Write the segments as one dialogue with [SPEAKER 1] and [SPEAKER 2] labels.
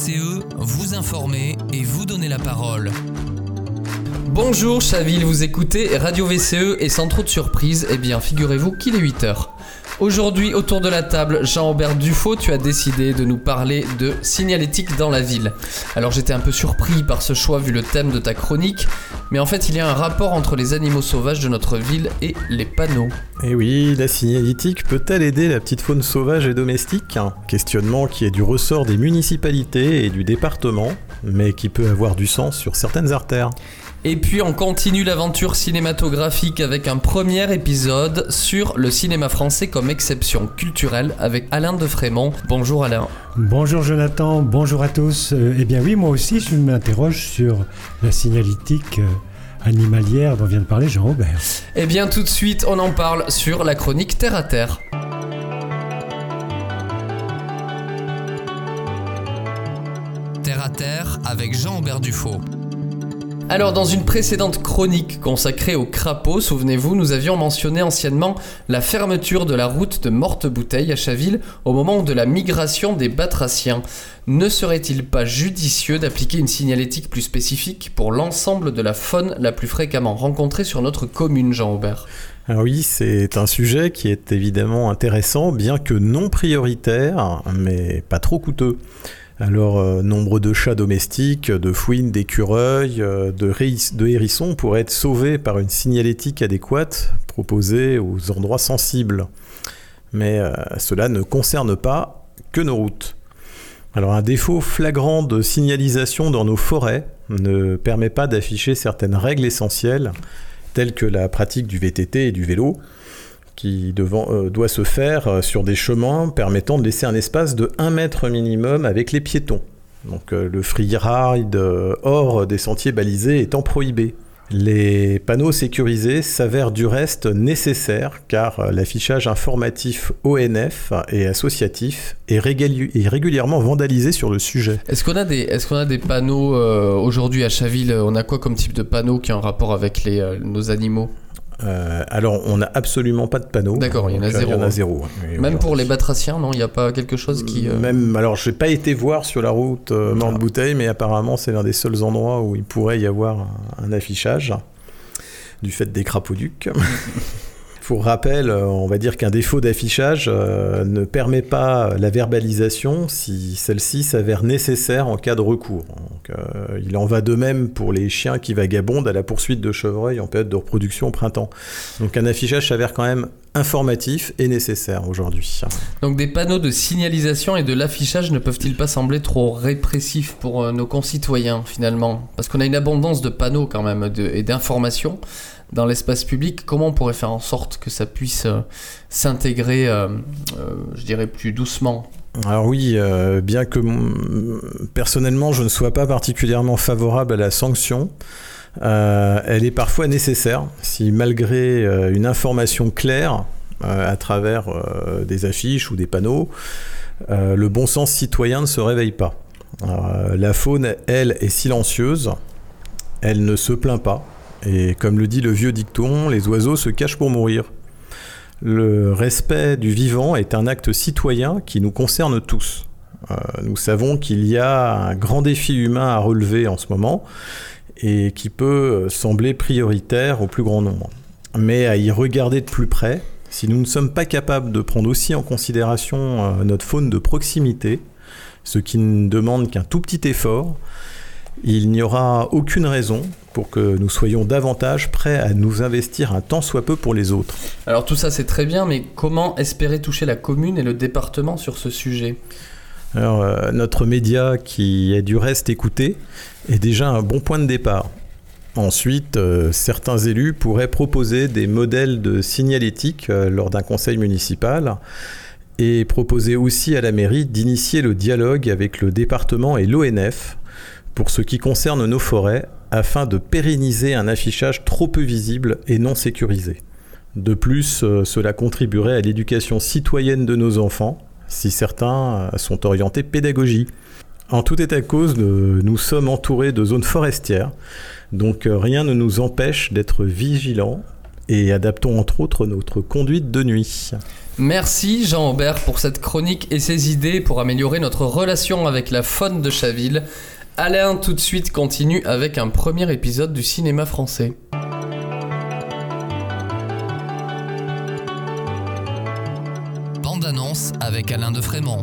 [SPEAKER 1] VCE, vous informer et vous donner la parole.
[SPEAKER 2] Bonjour Chaville, vous écoutez Radio VCE et sans trop de surprise, eh bien figurez-vous qu'il est 8h. Aujourd'hui, autour de la table, Jean-Aubert Dufaux, tu as décidé de nous parler de signalétique dans la ville. Alors j'étais un peu surpris par ce choix vu le thème de ta chronique, mais en fait il y a un rapport entre les animaux sauvages de notre ville et les panneaux.
[SPEAKER 3] Eh oui, la signalétique peut-elle aider la petite faune sauvage et domestique? Questionnement qui est du ressort des municipalités et du département, mais qui peut avoir du sens sur certaines artères.
[SPEAKER 2] Et puis on continue l'aventure cinématographique avec un premier épisode sur le cinéma français comme exception culturelle avec Alain de Frémont. Bonjour Alain.
[SPEAKER 4] Bonjour Jonathan, bonjour à tous. Euh, eh bien oui, moi aussi je m'interroge sur la signalétique euh, animalière dont vient de parler Jean-Aubert.
[SPEAKER 2] Eh bien tout de suite on en parle sur la chronique Terre à Terre.
[SPEAKER 1] Terre à Terre avec Jean-Aubert Dufaux.
[SPEAKER 2] Alors dans une précédente chronique consacrée aux crapauds, souvenez-vous, nous avions mentionné anciennement la fermeture de la route de Morte-Bouteille à Chaville au moment de la migration des batraciens. Ne serait-il pas judicieux d'appliquer une signalétique plus spécifique pour l'ensemble de la faune la plus fréquemment rencontrée sur notre commune, Jean-Aubert?
[SPEAKER 3] Alors oui, c'est un sujet qui est évidemment intéressant, bien que non prioritaire, mais pas trop coûteux. Alors, euh, nombre de chats domestiques, de fouines, d'écureuils, euh, de, hérissons pourraient être sauvés par une signalétique adéquate proposée aux endroits sensibles. Mais euh, cela ne concerne pas que nos routes. Alors, un défaut flagrant de signalisation dans nos forêts ne permet pas d'afficher certaines règles essentielles, telles que la pratique du VTT et du vélo, qui euh, doit se faire euh, sur des chemins permettant de laisser un espace de 1 mètre minimum avec les piétons. Donc euh, le freeride hors des sentiers balisés étant prohibé. Les panneaux sécurisés s'avèrent du reste nécessaires car l'affichage informatif ONF et associatif est, régulièrement vandalisé sur le sujet.
[SPEAKER 2] Est-ce qu'on a des, est panneaux aujourd'hui à Chaville On a quoi comme type de panneaux qui ont un rapport avec nos animaux?
[SPEAKER 3] Euh, alors, on n'a absolument pas de panneau.
[SPEAKER 2] D'accord, il y en a zéro.
[SPEAKER 3] Il y en a zéro.
[SPEAKER 2] Même pour les batraciens, non Il n'y a pas quelque chose qui.
[SPEAKER 3] Euh, Même, alors, je n'ai pas été voir sur la route euh, Morte Bouteille, mais apparemment, c'est l'un des seuls endroits où il pourrait y avoir un, affichage du fait des crapauducs. Pour rappel, euh, on va dire qu'un défaut d'affichage euh, ne permet pas la verbalisation si celle-ci s'avère nécessaire en cas de recours. Euh, il en va de même pour les chiens qui vagabondent à la poursuite de chevreuils en période de reproduction au printemps. Donc un affichage s'avère quand même informatif et nécessaire aujourd'hui.
[SPEAKER 2] Donc des panneaux de signalisation et de l'affichage ne peuvent-ils pas sembler trop répressifs pour nos concitoyens finalement? Parce qu'on a une abondance de panneaux quand même et d'informations dans l'espace public, comment on pourrait faire en sorte que ça puisse euh, s'intégrer, euh, euh, je dirais, plus doucement?
[SPEAKER 3] Alors oui, bien que personnellement je ne sois pas particulièrement favorable à la sanction, elle est parfois nécessaire si malgré une information claire à travers des affiches ou des panneaux, le bon sens citoyen ne se réveille pas. la faune, elle, est silencieuse, elle ne se plaint pas, et comme le dit le vieux dicton, les oiseaux se cachent pour mourir. Le respect du vivant est un acte citoyen qui nous concerne tous. Euh, nous savons qu'il y a un grand défi humain à relever en ce moment et qui peut sembler prioritaire au plus grand nombre. Mais à y regarder de plus près, si nous ne sommes pas capables de prendre aussi en considération euh, notre faune de proximité, ce qui ne demande qu'un tout petit effort, il n'y aura aucune raison pour que nous soyons davantage prêts à nous investir un tant soit peu pour les autres.
[SPEAKER 2] Alors tout ça c'est très bien, mais comment espérer toucher la commune et le département sur ce sujet?
[SPEAKER 3] Alors, euh, notre média, qui est du reste écouté, est déjà un bon point de départ. Ensuite, euh, certains élus pourraient proposer des modèles de signalétique euh, lors d'un conseil municipal et proposer aussi à la mairie d'initier le dialogue avec le département et l'ONF pour ce qui concerne nos forêts afin de pérenniser un affichage trop peu visible et non sécurisé. De plus, euh, cela contribuerait à l'éducation citoyenne de nos enfants, si certains euh, sont orientés pédagogie. En tout état de cause, nous sommes entourés de zones forestières, donc euh, rien ne nous empêche d'être vigilants et adaptons entre autres notre conduite de nuit.
[SPEAKER 2] Merci Jean-Aubert pour cette chronique et ses idées pour améliorer notre relation avec la faune de Chaville. Alain tout de suite continue avec un premier épisode du cinéma français.
[SPEAKER 1] Bande annonce avec Alain de Frémont.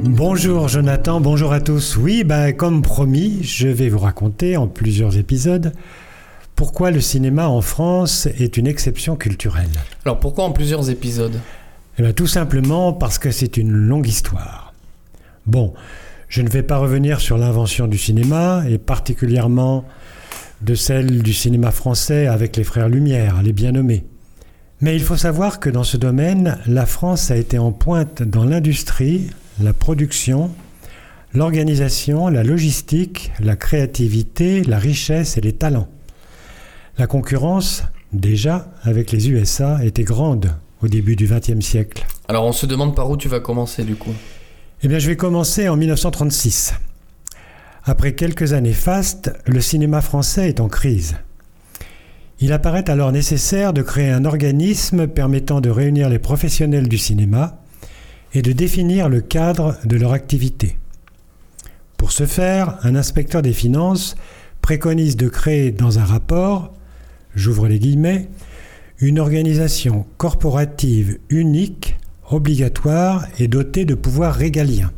[SPEAKER 4] Bonjour Jonathan, bonjour à tous. Oui, bah, comme promis, je vais vous raconter en plusieurs épisodes pourquoi le cinéma en France est une exception culturelle.
[SPEAKER 2] Alors pourquoi en plusieurs épisodes?
[SPEAKER 4] Eh bien, tout simplement parce que c'est une longue histoire. Bon, je ne vais pas revenir sur l'invention du cinéma, et particulièrement de celle du cinéma français avec les frères Lumière, les bien nommés. Mais il faut savoir que dans ce domaine, la France a été en pointe dans l'industrie, la production, l'organisation, la logistique, la créativité, la richesse et les talents. La concurrence, déjà, avec les USA, était grande au début du XXe siècle.
[SPEAKER 2] Alors on se demande par où tu vas commencer du coup?
[SPEAKER 4] Eh bien, je vais commencer en 1936. Après quelques années fastes, le cinéma français est en crise. Il apparaît alors nécessaire de créer un organisme permettant de réunir les professionnels du cinéma et de définir le cadre de leur activité. Pour ce faire, un inspecteur des finances préconise de créer dans un rapport, j'ouvre les guillemets, une organisation corporative unique, obligatoire et dotée de pouvoirs régaliens.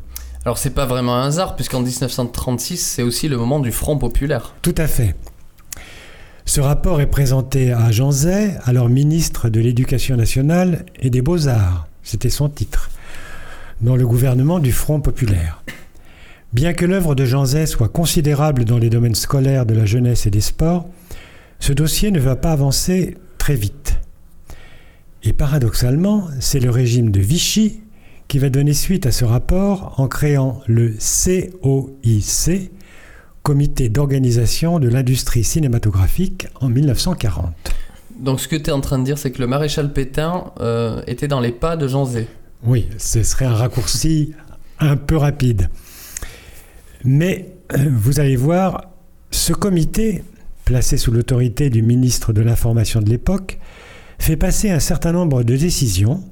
[SPEAKER 2] Alors c'est pas vraiment un hasard puisqu'en 1936 c'est aussi le moment du Front populaire.
[SPEAKER 4] Tout à fait. Ce rapport est présenté à Jean Zay, alors ministre de l'Éducation nationale et des Beaux-Arts, c'était son titre, dans le gouvernement du Front populaire. Bien que l'œuvre de Jean Zay soit considérable dans les domaines scolaires de la jeunesse et des sports, ce dossier ne va pas avancer très vite. Et paradoxalement, c'est le régime de Vichy qui va donner suite à ce rapport en créant le COIC, Comité d'organisation de l'industrie cinématographique, en 1940.
[SPEAKER 2] Donc ce que tu es en train de dire c'est que le maréchal Pétain euh, était dans les pas de Jean Zay.
[SPEAKER 4] Oui, ce serait un raccourci un peu rapide. Mais euh, vous allez voir, ce comité, placé sous l'autorité du ministre de l'Information de l'époque, fait passer un certain nombre de décisions,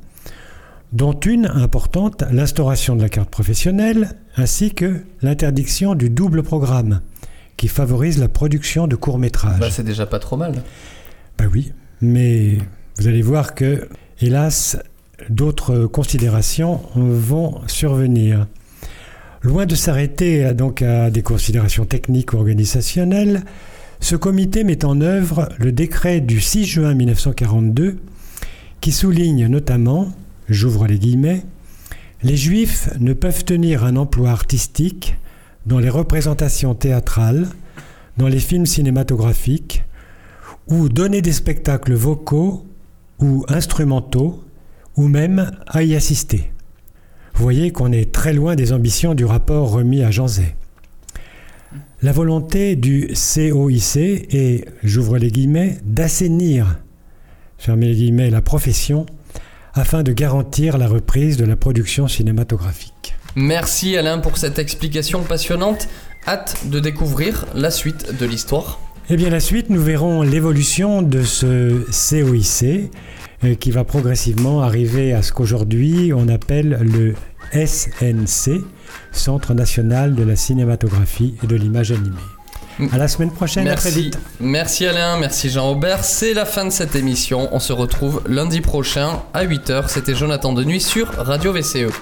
[SPEAKER 4] dont une importante, l'instauration de la carte professionnelle, ainsi que l'interdiction du double programme, qui favorise la production de courts-métrages.
[SPEAKER 2] Bah, c'est déjà pas trop mal.
[SPEAKER 4] Bah oui, mais vous allez voir que, hélas, d'autres considérations vont survenir. Loin de s'arrêter donc à des considérations techniques ou organisationnelles, ce comité met en œuvre le décret du 6 juin 1942 qui souligne notamment, j'ouvre les guillemets, les juifs ne peuvent tenir un emploi artistique dans les représentations théâtrales, dans les films cinématographiques, ou donner des spectacles vocaux ou instrumentaux, ou même à y assister. Vous voyez qu'on est très loin des ambitions du rapport remis à Jean Zay. La volonté du COIC est, j'ouvre les guillemets, d'assainir, fermez les guillemets, la profession afin de garantir la reprise de la production cinématographique.
[SPEAKER 2] Merci Alain pour cette explication passionnante. Hâte de découvrir la suite de l'histoire.
[SPEAKER 4] Eh bien, la suite, nous verrons l'évolution de ce COIC euh, qui va progressivement arriver à ce qu'aujourd'hui on appelle le SNC, Centre national de la cinématographie et de l'image animée. À la semaine prochaine, à très
[SPEAKER 2] Merci.
[SPEAKER 4] vite.
[SPEAKER 2] Merci Alain, merci Jean-Aubert. C'est la fin de cette émission. On se retrouve lundi prochain à 8h. C'était Jonathan Denuy sur Radio VCE.